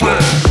shine.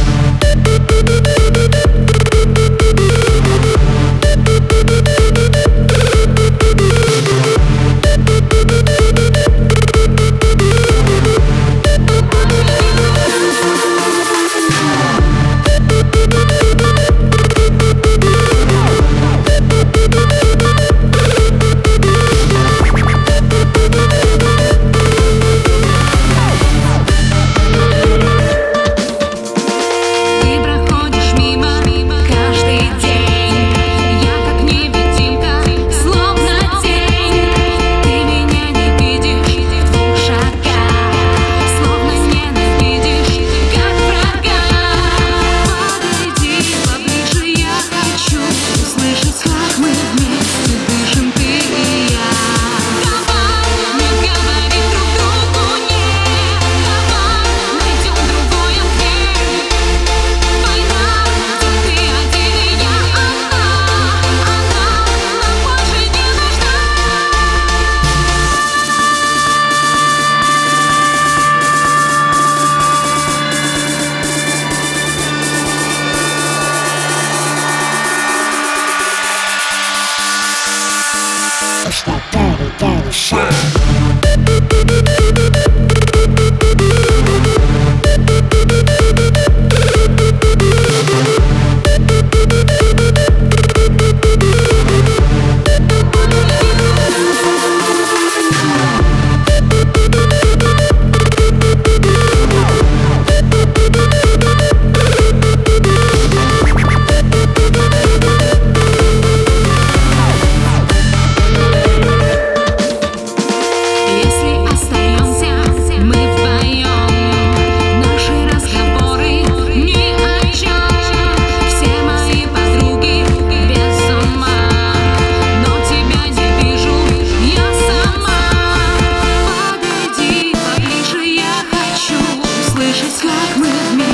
dirty, dirty shine. wishes like with me.